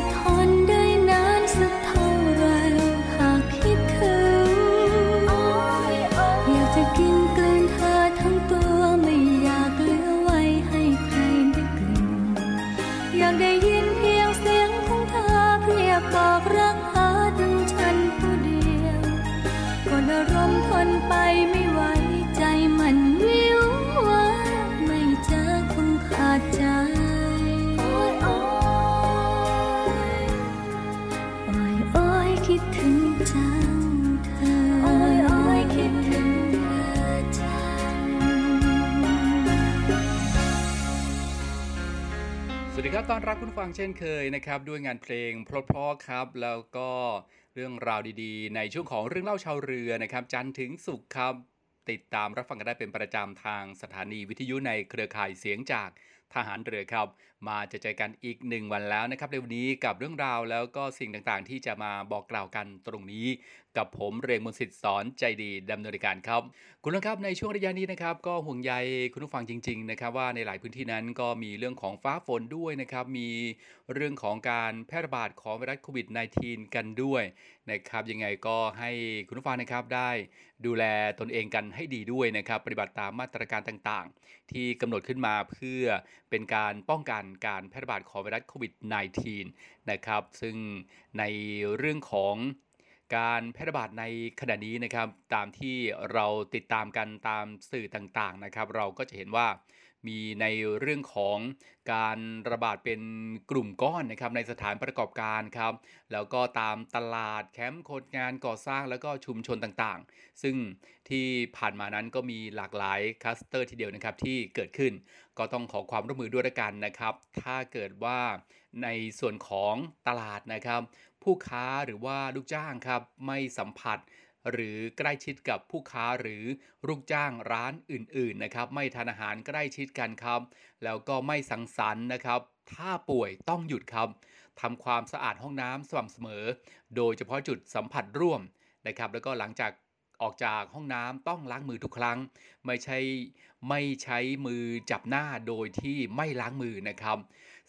痛 รักคุณฟังเช่นเคยนะครับ ด้วยงานเพลงเพราะๆครับ แล้วก็เรื่องราวดีๆ ในช่วงของเรื่องเล่าชาวเรือนะครับ จันทร์ถึงสุขครับ ติดตามรับฟังกันได้เป็นประจำทางสถานีวิทยุในเครือข่ายเสียงจากทหารเรือครับ มาจะเจอกันอีกหนึ่งวันแล้วนะครับในวันนี้กับเรื่องราวแล้วก็สิ่งต่างๆ ที่จะมาบอกกล่าวกันตรงนี้ กับผมเรงมนสิทธิ์สอนใจดีดำเนินการครับ คุณผู้ชมครับในช่วงระยะนี้นะครับ ก็ห่วงใยคุณผู้ฟังจริง ๆ นะครับ ว่าในหลายพื้นที่นั้นก็มีเรื่องของฟ้าฝนด้วยนะครับ มีเรื่องของการแพร่ระบาดของไวรัสโควิด -19 กันด้วยนะครับยังไงก็ให้คุณผู้ฟังนะครับได้ดูแลตนเองกันให้ดีด้วยนะครับ ปฏิบัติตามมาตรการต่างๆ ที่กำหนดขึ้นมาเพื่อเป็นการป้องกันการแพร่ระบาดของไวรัสโควิด -19 นะครับ ซึ่งในเรื่องของ การแพร่ระบาดในขณะนี้นะครับตามที่เราติดตามกันตามสื่อต่างๆนะครับ เราก็จะเห็นว่ามีในเรื่องของการระบาดเป็นกลุ่มก้อนนะครับในสถานประกอบการครับแล้วก็ตามตลาดแคมป์คนงานก่อสร้างแล้วก็ชุมชนต่างๆ ซึ่งที่ผ่านมานั้นก็มีหลากหลายคลัสเตอร์ทีเดียวนะครับที่เกิดขึ้น ก็ต้องขอความร่วมมือด้วยกันนะครับ ถ้าเกิดว่าในส่วนของตลาดนะครับ ผู้ค้าหรือว่าลูกจ้างครับไม่สัมผัส หรือใกล้ชิดกับผู้ค้าหรือลูกจ้างร้านอื่นๆนะครับ ไม่ทานอาหารใกล้ชิดกันครับ แล้วก็ไม่สังสรรค์นะครับถ้าป่วยต้องหยุดครับทำความสะอาดห้องน้ำสม่ำเสมอ โดยเฉพาะจุดสัมผัสร่วมนะครับ แล้วก็หลังจาก ออกจากห้องน้ำต้องล้างมือทุกครั้ง ไม่ใช่ไม่ใช้มือจับหน้าโดยที่ไม่ล้างมือนะครับ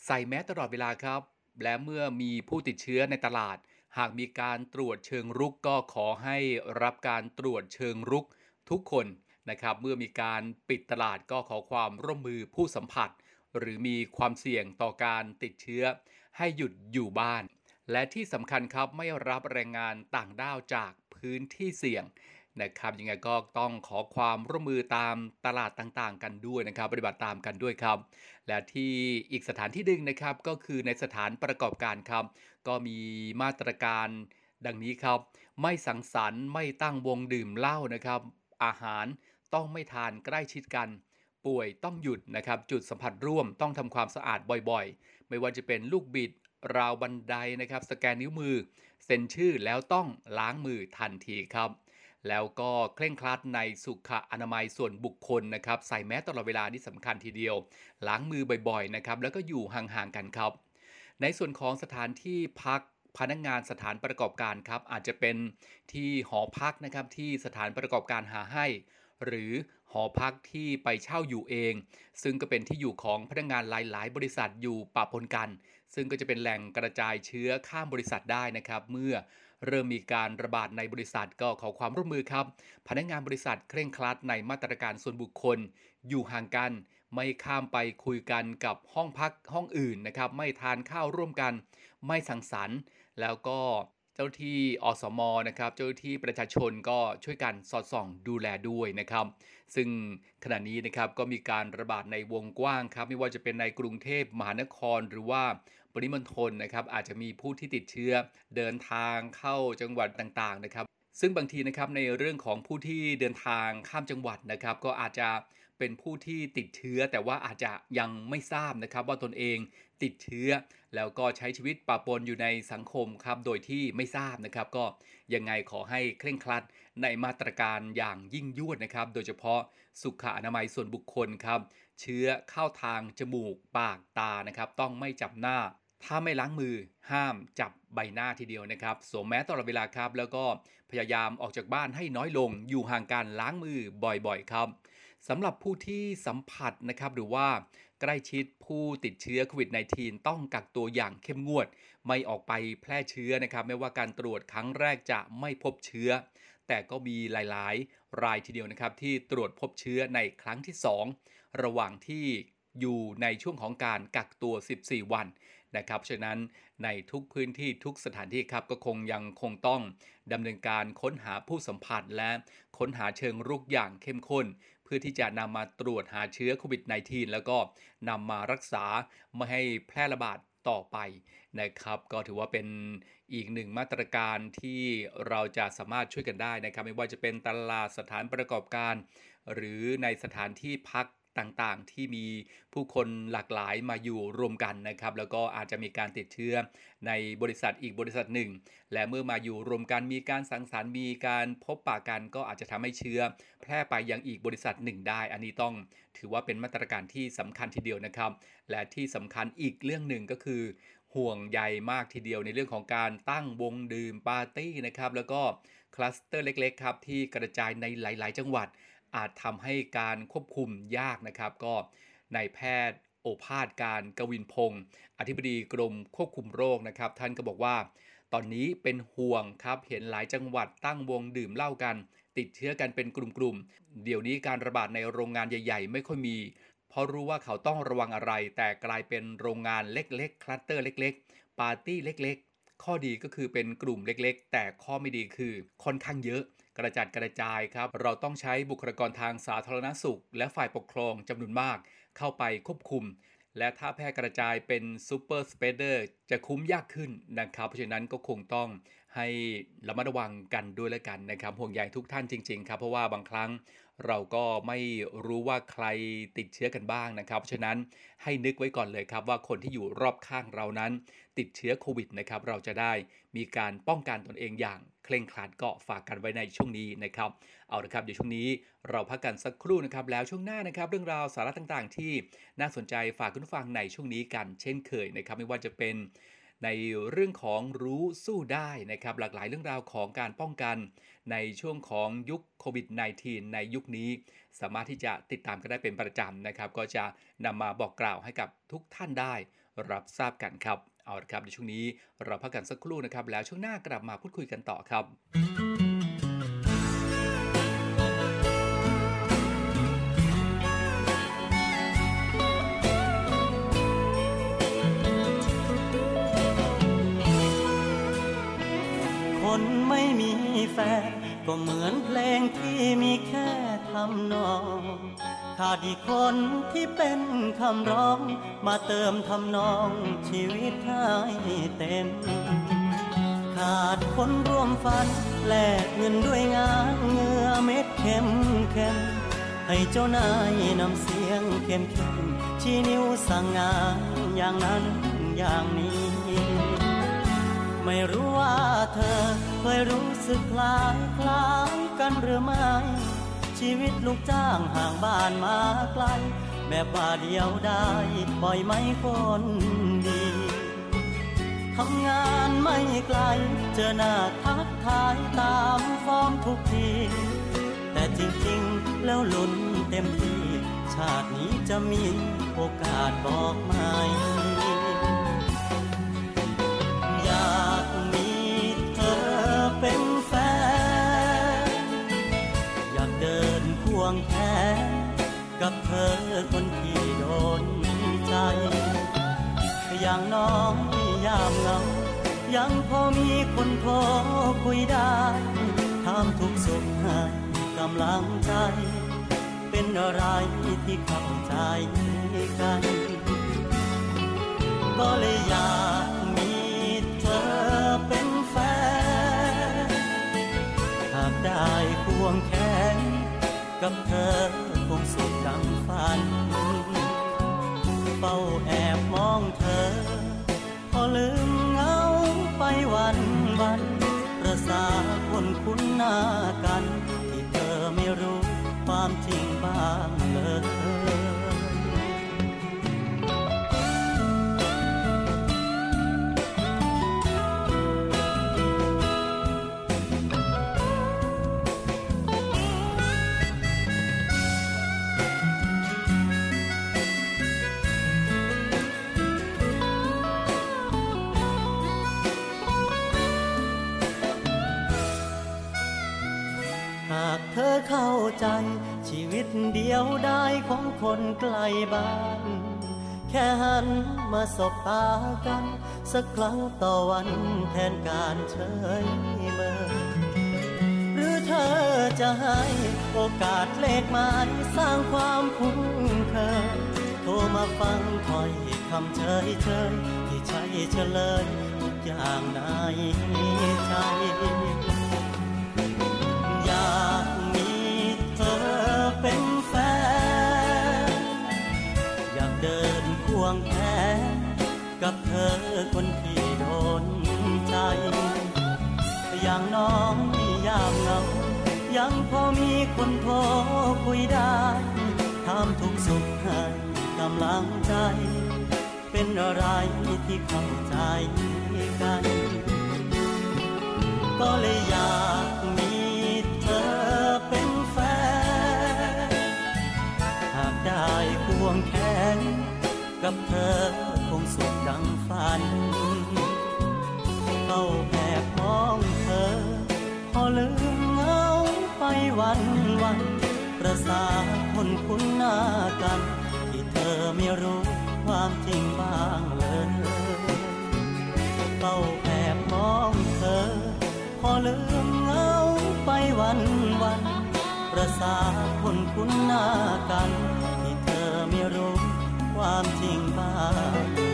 ใส่แมสตลอดเวลาครับ และเมื่อมีผู้ติดเชื้อในตลาด หากมีการตรวจเชิงรุกก็ขอให้รับการตรวจเชิงรุกทุกคนนะครับ เมื่อมีการปิดตลาดก็ขอความร่วมมือผู้สัมผัส หรือมีความเสี่ยงต่อการติดเชื้อ ให้หยุดอยู่บ้าน และที่สำคัญครับไม่รับแรงงานต่างด้าวจากพื้นที่เสี่ยง นะครับยังไงก็ต้องขอความร่วมมือตามตลาดต่างๆ กันด้วยนะครับ ปฏิบัติตามกันด้วยครับ และที่อีกสถานที่หนึ่งนะครับก็คือในสถานประกอบการครับ ก็มีมาตรการดังนี้ครับ ไม่สังสรรค์ไม่ตั้งวงดื่มเหล้านะครับ อาหารต้องไม่ทานใกล้ชิดกัน ป่วยต้องหยุดนะครับ จุดสัมผัสร่วมต้องทำความสะอาดบ่อยๆ ไม่ว่าจะเป็นลูกบิดราวบันไดนะครับ สแกนนิ้วมือ เซ็นชื่อแล้วต้องล้างมือทันทีครับ แล้วก็เคร่งครัดในสุขอนามัยส่วนบุคคลนะครับใส่แมสตลอดเวลานี่สำคัญทีเดียว ล้างมือบ่อยๆนะครับแล้วก็อยู่ห่างๆกันครับ ในส่วนของสถานที่พักพนักงงานสถานประกอบการครับอาจจะเป็นที่หอพักนะครับที่สถานประกอบการหาให้ หรือหอพักที่ไปเช่าอยู่เอง ซึ่งก็เป็นที่อยู่ของพนักงงานหลาย ๆ บริษัทอยู่ปะปนกัน ซึ่งก็จะเป็นแหล่งกระจายเชื้อข้ามบริษัทได้นะครับ เมื่อ เริ่มมีการระบาดในบริษัทก็ขอความร่วมมือครับ พนักงานบริษัทเคร่งครัดในมาตรการส่วนบุคคล อยู่ห่างกัน ไม่ข้ามไปคุยกันกับห้องพักห้องอื่นนะครับ ไม่ทานข้าวร่วมกัน ไม่สังสรรค์ แล้วก็เจ้าที่อสมนะครับ เจ้าที่ประชาชนก็ช่วยกันสอดส่องดูแลด้วยนะครับ ซึ่งขณะนี้นะครับก็มีการระบาดในวงกว้างครับ ไม่ว่าจะเป็นในกรุงเทพมหานครหรือว่า ริมณฑลนะครับอาจจะมีผู้ที่ติดเชื้อเดินทางเข้าจังหวัดต่างๆนะครับ ซึ่งบางทีนะครับในเรื่องของผู้ที่เดินทางข้ามจังหวัดนะครับ ก็อาจจะเป็นผู้ที่ติดเชื้อแต่ว่าอาจจะยังไม่ทราบนะครับว่าตนเองติดเชื้อ แล้วก็ใช้ชีวิตปะปนอยู่ในสังคมครับโดยที่ไม่ทราบนะครับ ก็ยังไงขอให้เคร่งครัดในมาตรการอย่างยิ่งยวดนะครับ โดยเฉพาะสุขอนามัยส่วนบุคคลครับ เชื้อเข้าทางจมูกปากตานะครับ ต้องไม่จับหน้า ถ้าไม่ล้างมือห้ามจับใบหน้าทีเดียวนะครับสวมแมสตลอดเวลาครับ แล้วก็พยายามออกจากบ้านให้น้อยลง อยู่ห่างกันล้างมือบ่อยๆครับสำหรับผู้ที่สัมผัสนะครับหรือว่าใกล้ชิดผู้ติดเชื้อโควิด -19 ต้องกักตัวอย่างเข้มงวด ไม่ออกไปแพร่เชื้อนะครับ ไม่ว่าการตรวจครั้งแรกจะไม่พบเชื้อ แต่ก็มีหลายๆ รายทีเดียวนะครับ ที่ตรวจพบเชื้อในครั้งที่ 2 ระหว่างที่อยู่ในช่วงของการกักตัว 14 วัน นะครับฉะนั้นในทุกพื้นที่ทุกสถานที่ครับก็คงยังคงต้องดำเนินการค้นหาผู้สัมผัสและค้นหาเชิงรุกอย่างเข้มข้น เพื่อที่จะนำมาตรวจหาเชื้อโควิด -19 แล้วก็นำมารักษาไม่ให้แพร่ระบาดต่อไปนะครับก็ถือว่าเป็นอีกหนึ่งมาตรการที่เราจะสามารถช่วยกันได้นะครับ ไม่ว่าจะเป็นตลาดสถานประกอบการ หรือในสถานที่พัก ต่างๆ ที่มีผู้คนหลากหลายมาอยู่รวมกันนะครับ แล้วก็อาจจะมีการติดเชื้อในบริษัทอีกบริษัทหนึ่ง และเมื่อมาอยู่รวมกันมีการสังสรรค์มีการพบปะกันก็อาจจะทำให้เชื้อ แพร่ไปยังอีกบริษัทหนึ่งได้ อันนี้ต้องถือว่าเป็นมาตรการที่สำคัญทีเดียวนะครับ และที่สำคัญอีกเรื่องหนึ่งก็คือห่วงใยมากทีเดียวในเรื่องของการตั้งวงดื่มปาร์ตี้นะครับ แล้วก็คลัสเตอร์เล็กๆครับที่กระจายในหลาย ๆ จังหวัด อาจทำให้การควบคุมยากนะครับ ก็นายแพทย์โอภาสการย์กวินพงศ์อธิบดีกรมควบคุมโรคนะครับ ท่านก็บอกว่า ตอนนี้เป็นห่วงครับเห็นหลายจังหวัดตั้งวงดื่มเหล้ากัน ติดเชื้อกันเป็นกลุ่มๆเดี๋ยวนี้การระบาดในโรงงานใหญ่ ๆ ไม่ค่อยมีเพราะรู้ว่าเขาต้องระวังอะไร แต่กลายเป็นโรงงานเล็กๆคลัสเตอร์เล็ก ๆ ปาร์ตี้เล็ก ๆ ข้อดีก็คือเป็นกลุ่มเล็ก ๆ แต่ข้อไม่ดีคือค่อนข้างเยอะ กระจัดกระจายครับ เราต้องใช้บุคลากรทางสาธารณสุข และฝ่ายปกครองจำนวนมาก เข้าไปควบคุม และถ้าแพร่กระจายเป็น super spreader จะคุมยากขึ้นนะครับ เพราะฉะนั้นก็คงต้องให้ระมัดระวังกันด้วยแล้วกันนะครับห่วงใยทุกท่านจริง ๆ ครับ เพราะว่าบางครั้ง เราก็ไม่รู้ว่าใครติดเชื้อกันบ้างนะครับเพราะฉะนั้นให้นึกไว้ก่อนเลยครับว่าคนที่อยู่รอบข้างเรานั้น ติดเชื้อโควิดนะครับ เราจะได้มีการป้องกันตนเองอย่างเคร่งครัดก็ฝากกันไว้ในช่วงนี้นะครับ เอาละครับเดี๋ยวช่วงนี้เราพักกันสักครู่นะครับ แล้วช่วงหน้านะครับเรื่องราวสาระต่างๆ ที่น่าสนใจฝากคุณผู้ฟังในช่วงนี้กัน เช่นเคยนะครับ ไม่ว่าจะเป็น ในเรื่องของรู้สู้ได้นะครับหลากหลายเรื่องราวของการป้องกันในช่วงของยุคโควิด -19 ในยุคนี้ สามารถที่จะติดตามกันได้เป็นประจำนะครับ ก็จะนำมาบอกกล่าวให้กับทุกท่านได้รับทราบกันครับ เอาละครับในช่วงนี้เราพักกันสักครู่นะครับ แล้วช่วงหน้ากลับมาพูดคุยกันต่อครับ ก็เหมือนเพลงที่มีแค่ทำนองขาดอีกคนที่เป็นคำร้อง มาเติมทำนองชีวิตให้เต็ม ขาดคนร่วมฝันแลกเงินด้วยงานเงือเม็ดเข้มเข้มให้เจ้านายนำเสียงเข้มเข้มชี้นิ้วสั่งงานอย่างนั้นอย่างนี้ ไม่รู้ว่าเธอเคยรู้สึกคล้ายคล้ายกันหรือไม่ ชีวิตลูกจ้างห่างบ้านมาไกล แบบว่าเดียวได้บ่อยไหมคนดีทำงานไม่ไกล เจอหน้าทักทายตามฟอร์มทุกที แต่จริงๆ แล้วลุ้นเต็มที่ ชาตินี้จะมีโอกาสบอกไหมว กับเธอคนที่โดนใจอย่างน้องยามเงายังพอมีคนโทรคุยได้ถามทุกสุขให้กำลังใจ เป็นอะไรที่เข้าใจกันก็เลยอยากมีเธอเป็นแฟนหากได้ควงแขนกับเธอ สุดดังฝัน เฝ้าแอบมองเธอ พอลืมเงาไปวันวันประสาคนคุ้นหน้ากัน ที่เธอไม่รู้ความจริงบ้างเลย ใจ ชีวิตเดียวได้ของคนไกลบ้าน แค่หันมาสบตากัน สักครั้งต่อวันแทนการเฉยเมื่อหรือเธอจะให้โอกาสเลขหมายสร้างความคุ้นเคยโทรมาฟังคอยคำเฉยเฉยที่ใช่เฉลยทุกอย่างในใจอยาก กับเธอคนที่โดนใจ อย่างน้องมียามเงายังพอมีคนโทรคุยได้ถามทุกสุขให้กำลังใจ เป็นอะไรที่เข้าใจกัน ก็เลยอยากมีเธอเป็นแฟน หากได้ควงแขนกับเธอ นเข้าแอบมองเธอ พอลืมเงาไปวันวันประสาคนคุ้นหน้ากัน ที่เธอไม่รู้ความจริงบ้างเลยเฝ้าแอบมองเธอ พอลืมเงาไปวันษาคนคุ้นหน้ากัน ที่เธอไม่รู้ความจริงบ้าง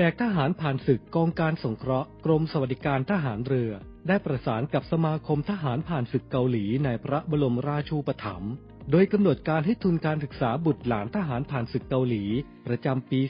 นกทหารผ่านศึกกองการสงเคราะห์กรมสวัสดิการทหารเรือ ได้ประสานกับสมาคมทหารผ่านศึกเกาหลีในพระบรมราชูปถัมภ์โดยกำหนดการให้ทุนการศึกษาบุตรหลานทหารผ่านศึกเกาหลี ประจำปี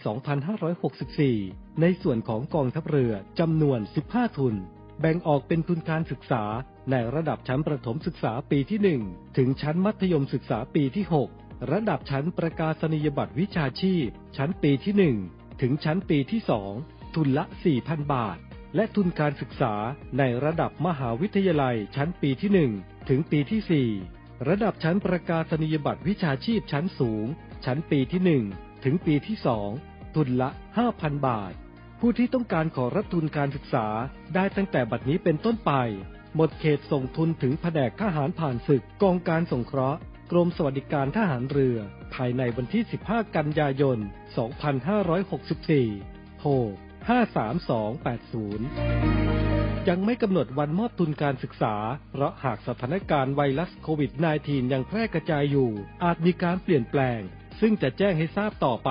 2564 ในส่วนของกองทัพเรือจำนวน 15 ทุน แบ่งออกเป็นทุนการศึกษาในระดับชั้นประถมศึกษาปีที่ 1 ถึงชั้นมัธยมศึกษาปีที่ 6 ระดับชั้นประกาศนียบัตรวิชาชีพ ชั้นปีที่ 1 ถึงชั้นปีที่2ทุนละ 4,000 บาท และทุนการศึกษาในระดับมหาวิทยาลัยชั้นปีที่ 1 ถึงปีที่ 4 ระดับชั้นประกาศนียบัตรวิชาชีพชั้นสูง ชั้นปีที่ 1 ถึงปีที่ 2 ทุนละ 5,000 บาท ผู้ที่ต้องการขอรับทุนการศึกษาได้ตั้งแต่บัดนี้เป็นต้นไป หมดเขตส่งทุนถึงแผนกทหารผ่านศึกกองการสงเคราะห์ กรมสวัสดิการทหารเรือ ภายในวันที่ 15 กันยายน 2564 โทร 53280 ยังไม่กำหนดวันมอบทุนการศึกษา เพราะหากสถานการณ์ไวรัสโควิด -19 ยังแพร่กระจายอยู่ อาจมีการเปลี่ยนแปลง ซึ่งจะแจ้งให้ทราบต่อไป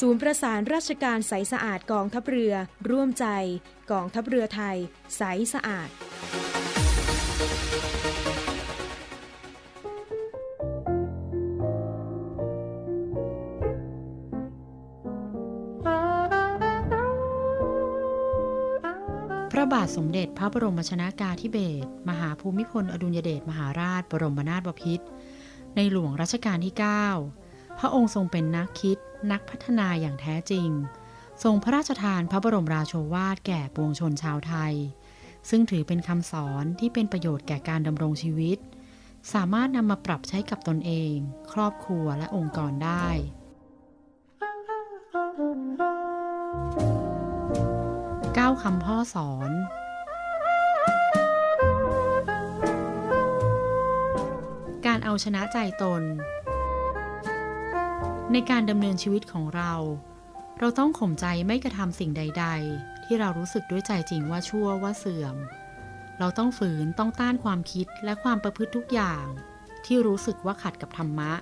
ศูนย์ประสานราชการใสสะอาดกองทัพเรือ ร่วมใจ กองทัพเรือไทย ใสสะอาด พระบาทสมเด็จพระบรมชนากาธิเบศรมหาภูมิพล อดุลยเดชมหาราชบรมนาถบพิตรในหลวงรัชกาลที่ 9 พระองค์ทรงเป็นนักคิดนักพัฒนาอย่างแท้จริง ทรงพระราชทานพระบรมราโชวาทแก่ปวงชนชาวไทย ซึ่งถือเป็นคำสอนที่เป็นประโยชน์แก่การดำรงชีวิต สามารถนำมาปรับใช้กับตนเอง ครอบครัวและองค์กรได้เก้าคำพ่อสอนการเอาชนะใจตน ในการดำเนินชีวิตของเรา เราต้องข่มใจไม่กระทำสิ่งใด ๆ ที่เรารู้สึกด้วยใจจริงว่าชั่วว่าเสื่อม เราต้องฝืนต้องต้านความคิดและความประพฤติทุกอย่าง ที่รู้สึกว่าขัดกับธรรมะ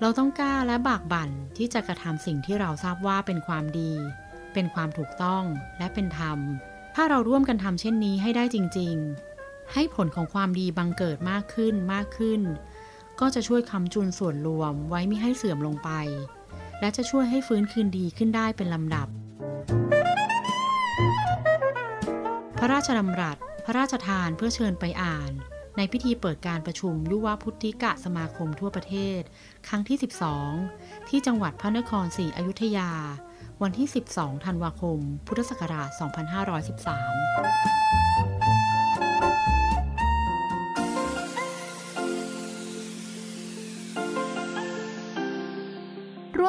เราต้องกล้าและบากบั่นที่จะกระทำสิ่งที่เราทราบว่าเป็นความดี เป็นความถูกต้องและเป็นธรรม ถ้าเราร่วมกันทำเช่นนี้ให้ได้จริง ๆ ให้ผลของความดีบังเกิดมากขึ้นมากขึ้น ก็จะช่วยคำจุนส่วนรวมไว้ไม่ให้เสื่อมลงไป และจะช่วยให้ฟื้นคืนดีขึ้นได้เป็นลำดับ พระราชดำรัส พระราชทานเพื่อเชิญไปอ่าน ในพิธีเปิดการประชุมยุวพุทธิกะสมาคมทั่วประเทศ ครั้งที่ 12 ที่จังหวัดพระนครศรีอยุธยา วันที่ 12 ธันวาคม พุทธศักราช 2513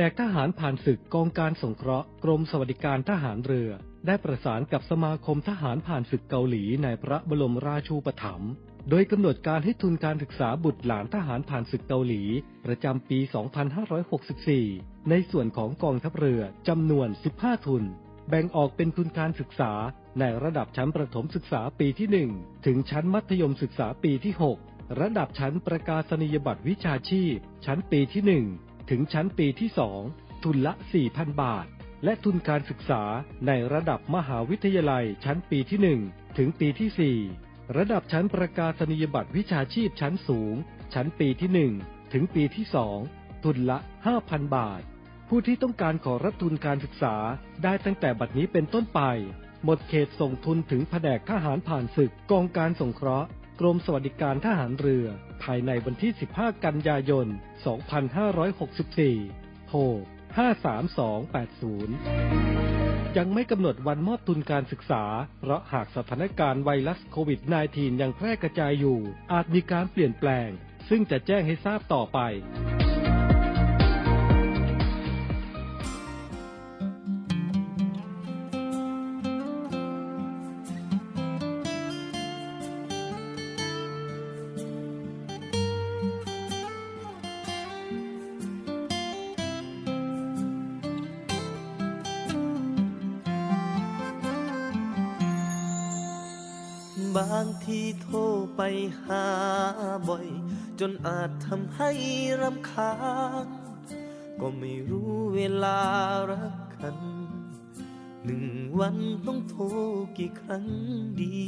นกทหารผ่านศึกกองการสงเคราะห์กรมสวัสดิการทหารเรือ ได้ประสานกับสมาคมทหารผ่านศึกเกาหลีในพระบรมราชูปถัมภ์โดยกำหนดการให้ทุนการศึกษาบุตรหลานทหารผ่านศึกเกาหลี ประจำปี 2564 ในส่วนของกองทัพเรือจำนวน 15 ทุน แบ่งออกเป็นทุนการศึกษาในระดับชั้นประถมศึกษาปีที่ 1 ถึงชั้นมัธยมศึกษาปีที่ 6 ระดับชั้นประกาศนียบัตรวิชาชีพ ชั้นปีที่ 1 ถึงชั้นปีที่2ทุนละ 4,000 บาท และทุนการศึกษาในระดับมหาวิทยาลัยชั้นปีที่ 1 ถึงปีที่ 4 ระดับชั้นประกาศนียบัตรวิชาชีพชั้นสูง ชั้นปีที่ 1 ถึงปีที่ 2 ทุนละ 5,000 บาท ผู้ที่ต้องการขอรับทุนการศึกษาได้ตั้งแต่บัดนี้เป็นต้นไป หมดเขตส่งทุนถึงแผนกทหารผ่านศึกกองการสงเคราะห์ กรมสวัสดิการทหารเรือ ภายในวันที่ 15 กันยายน 2564 โทร 53280 ยังไม่กำหนดวันมอบทุนการศึกษา เพราะหากสถานการณ์ไวรัสโควิด -19 ยังแพร่กระจายอยู่ อาจมีการเปลี่ยนแปลง ซึ่งจะแจ้งให้ทราบต่อไป จนอาจทำให้รำคาญก็ไม่รู้เวลารักกันหนึ่งวันต้องโทรกี่ครั้งดี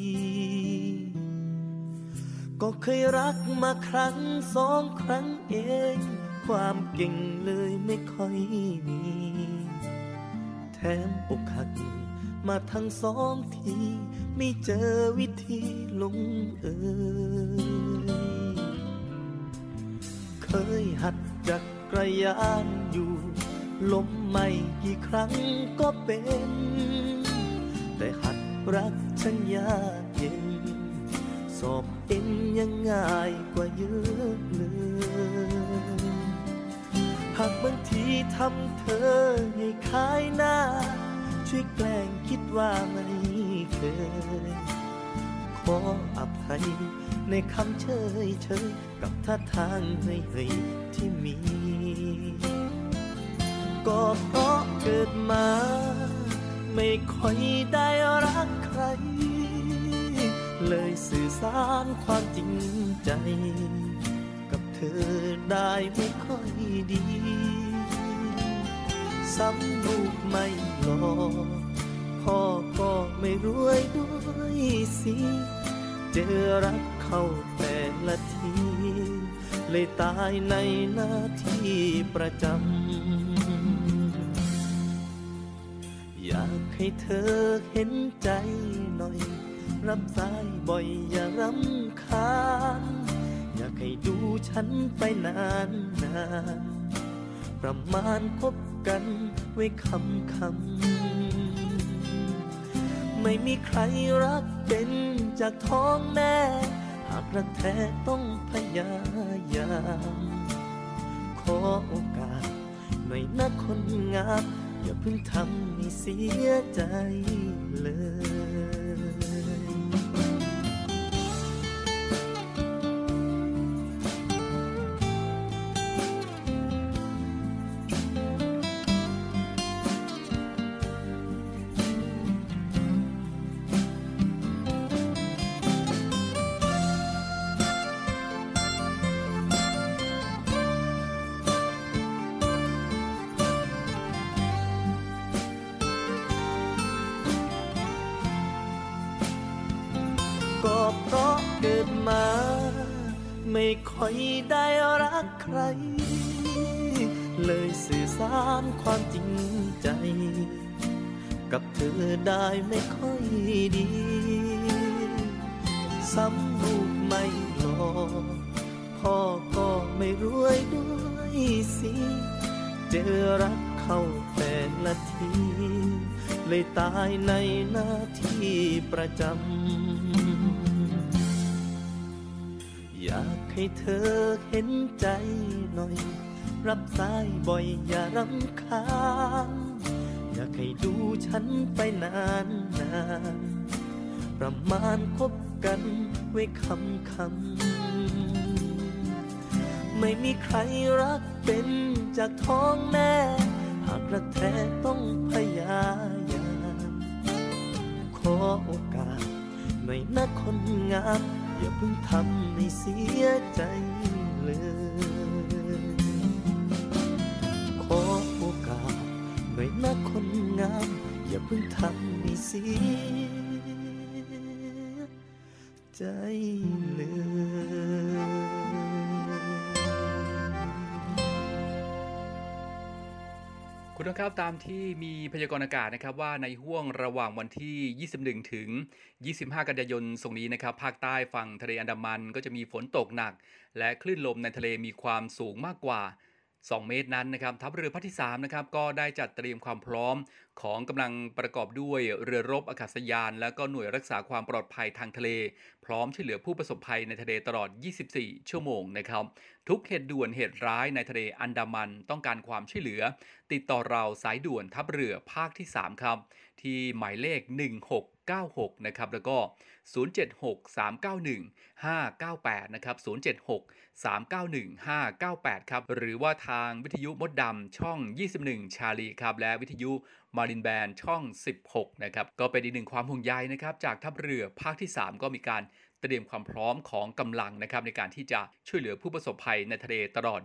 ก็เคยรักมาครั้งสองครั้งเอง ความเก่งเลยไม่ค่อยมี แถมอกหักมาทั้งสองที ไม่เจอวิธีลงเอย เคยหัดจักรยานอยู่ ล้มไม่กี่ครั้งก็เป็น แต่หัดรักฉันยากเย็น สอบเอ็นยังง่ายกว่าเยอะเลยหากบางทีทำเธอให้ขายหน้า ช่วยแกล้งคิดว่าไม่เคยขออภัย ในคำเชยเชยกับท่าทางเฮยเฮยที่มี ก็เพราะเกิดมา ไม่ค่อยได้รักใคร เลยสื่อสารความจริงใจ กับเธอได้ไม่ค่อยดีซ้ำลูกไม่หล่อพ่อก็ไม่รวยด้วยสิ เจอรัก เข้าแต่ละที เลยตายในหน้าที่ประจำ อยากให้เธอเห็นใจหน่อย รับสายบ่อยอย่ารำคาญ อยากให้ดูฉันไปนานนานประมาณคบกันไว้คำคำไม่มีใครรักเป็นจากท้องแม่ หากรักแท้ต้องพยายาม ขอโอกาสหน่อยนะคนงาม อย่าเพิ่งทำให้เสียใจเลย ค่อยได้รักใคร เลยสื่อสารความจริงใจ กับเธอได้ไม่ค่อยดีซ้ำลูกไม่หลอพ่อก็ไม่รวยด้วยสิ เจอรักเข้าแต่ละที เลยตายในหน้าที่ประจำากให้เธอเห็นใจหน่อย รับสายบ่อยอย่ารำคาญอยากให้ดูฉันไปนานนานประมาณคบกันไว้คำคำไม่มีใครรักเป็นจากท้องแม่หากรักแท้ต้องพยายามขอโอกาสหน่อยนะคนงาม อย่าเพิ่งทำให้เสียใจเลย ขอโอกาสหน่อยนะคนงาม อย่าเพิ่งทำให้เสียใจเลย คุณต้องครับตามที่มีพยากรณ์อากาศนะครับว่าในห่วงระหว่างวันที่ 21 ถึง 25 กันยายนส่งนี้นะครับภาคใต้ฝั่งทะเลอันดามันก็จะมีฝนตกหนัก และคลื่นลมในทะเลมีความสูงมากกว่า 2 เมตรนั้นนะครับทัพเรือภาคที่3นะครับก็ได้จัดเตรียมความพร้อมของกำลังประกอบด้วยเรือรบอากาศยาน และก็หน่วยรักษาความปลอดภัยทางทะเล พร้อมช่วยเหลือผู้ประสบภัยในทะเลตลอด 24 ชั่วโมงนะครับ ทุกเหตุด่วนเหตุร้ายในทะเลอันดามันต้องการความช่วยเหลือ ติดต่อเราสายด่วนทัพเรือภาคที่ 3 ครับ ที่หมายเลข 96นะครับแล้วก็ 076-391-598นะครับ076-391-598ครับหรือว่าทางวิทยุมดดำช่อง 21 ชาลีครับและวิทยุมารินแบนช่อง 16นะครับก็เป็นอีกหนึ่งความห่วงใยนะครับจากทัพเรือภาคที่ 3 ก็มีการเตรียมความพร้อมของกำลังนะครับในการที่จะช่วยเหลือผู้ประสบภัยในทะเลตลอด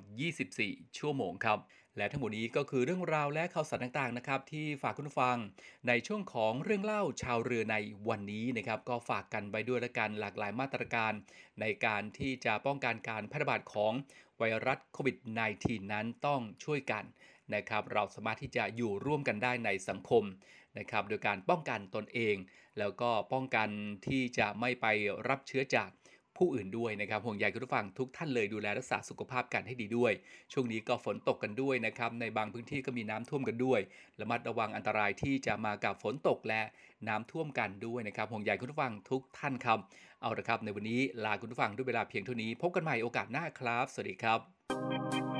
24 ชั่วโมงครับ และทั้งหมดนี้ก็คือเรื่องราวและข่าวสารต่างๆนะครับที่ฝากคุณฟังในช่วงของเรื่องเล่าชาวเรือในวันนี้นะครับก็ฝากกันไปด้วยละกันหลากหลายมาตรการ ในการที่จะป้องกันการแพร่ระบาดของไวรัสโควิด -19 นั้นต้องช่วยกันนะครับเราสามารถที่จะอยู่ร่วมกันได้ในสังคมนะครับโดยการป้องกันตนเอง แล้วก็ป้องกันที่จะไม่ไปรับเชื้อจาก ผู้อื่นด้วยนะครับห่วงใยคุณผู้ฟังทุกท่านเลยดูแลรักษาสุขภาพกันให้ดีด้วย ช่วงนี้ก็ฝนตกกันด้วยนะครับในบางพื้นที่ก็มีน้ำท่วมกันด้วยระมัดระวังอันตรายที่จะมากับฝนตกและน้ำท่วมกันด้วยนะครับห่วงใยคุณผู้ฟังทุกท่านครับเอาละครับ ในวันนี้ลาคุณผู้ฟังด้วยเวลาเพียงเท่านี้ พบกันใหม่โอกาสหน้าครับ สวัสดีครับ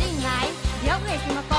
ได้หงาย เดี๋ยวเอ้ยสิมาก